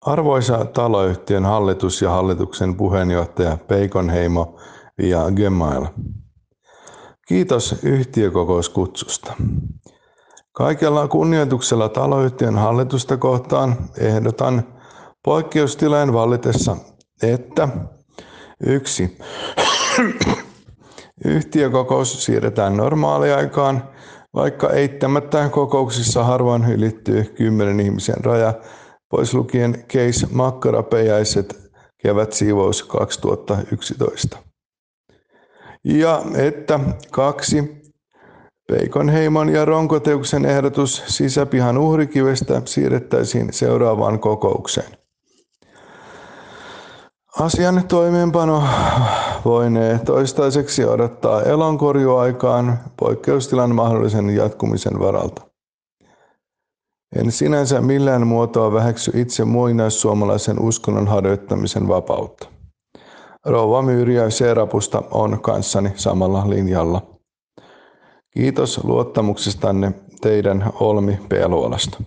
Arvoisa taloyhtiön hallitus ja hallituksen puheenjohtaja Peikonheimo via Gmail. Kiitos yhtiökokouskutsusta. Kaikella kunnioituksella taloyhtiön hallitusta kohtaan ehdotan poikkeustilain vallitessa, että yksi Yhtiökokous siirretään normaaliaikaan, vaikka eittämättä kokouksissa harvoin ylittyy kymmenen ihmisen raja, pois lukien case makkarapejäiset siivous 2011. Ja että kaksi Peikonheimon ja Ronkoteuksen ehdotus sisäpihan uhrikivestä siirrettäisiin seuraavaan kokoukseen. Asian toimeenpano voinee toistaiseksi odottaa elonkorjuaikaan poikkeustilan mahdollisen jatkumisen varalta. En sinänsä millään muotoa väheksy itse muinaissuomalaisen uskonnon harjoittamisen vapautta. Rouva Myyriä Seerapusta on kanssani samalla linjalla. Kiitos luottamuksestanne teidän Olmi Peluolasta.